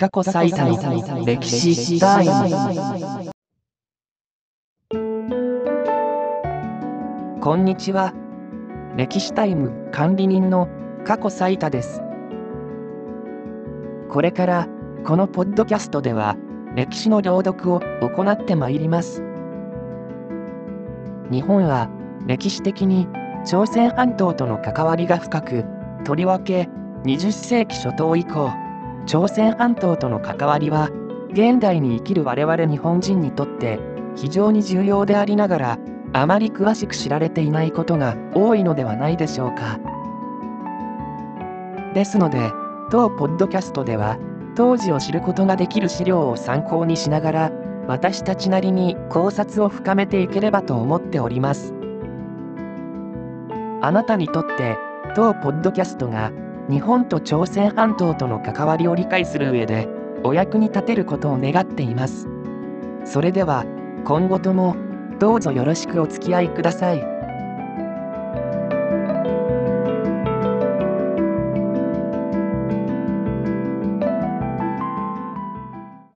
過去最大歴史タイムこんにちは。歴史タイム管理人の過去最多です。これからこのポッドキャストでは歴史の朗読を行ってまいります。日本は歴史的に朝鮮半島との関わりが深くとりわけ20世紀初頭以降朝鮮半島との関わりは現代に生きる我々日本人にとって非常に重要でありながらあまり詳しく知られていないことが多いのではないでしょうか。ですので当ポッドキャストでは当時を知ることができる資料を参考にしながら私たちなりに考察を深めていければと思っております。あなたにとって当ポッドキャストが日本と朝鮮半島との関わりを理解する上でお役に立てることを願っています。それでは今後ともどうぞよろしくお付き合いください。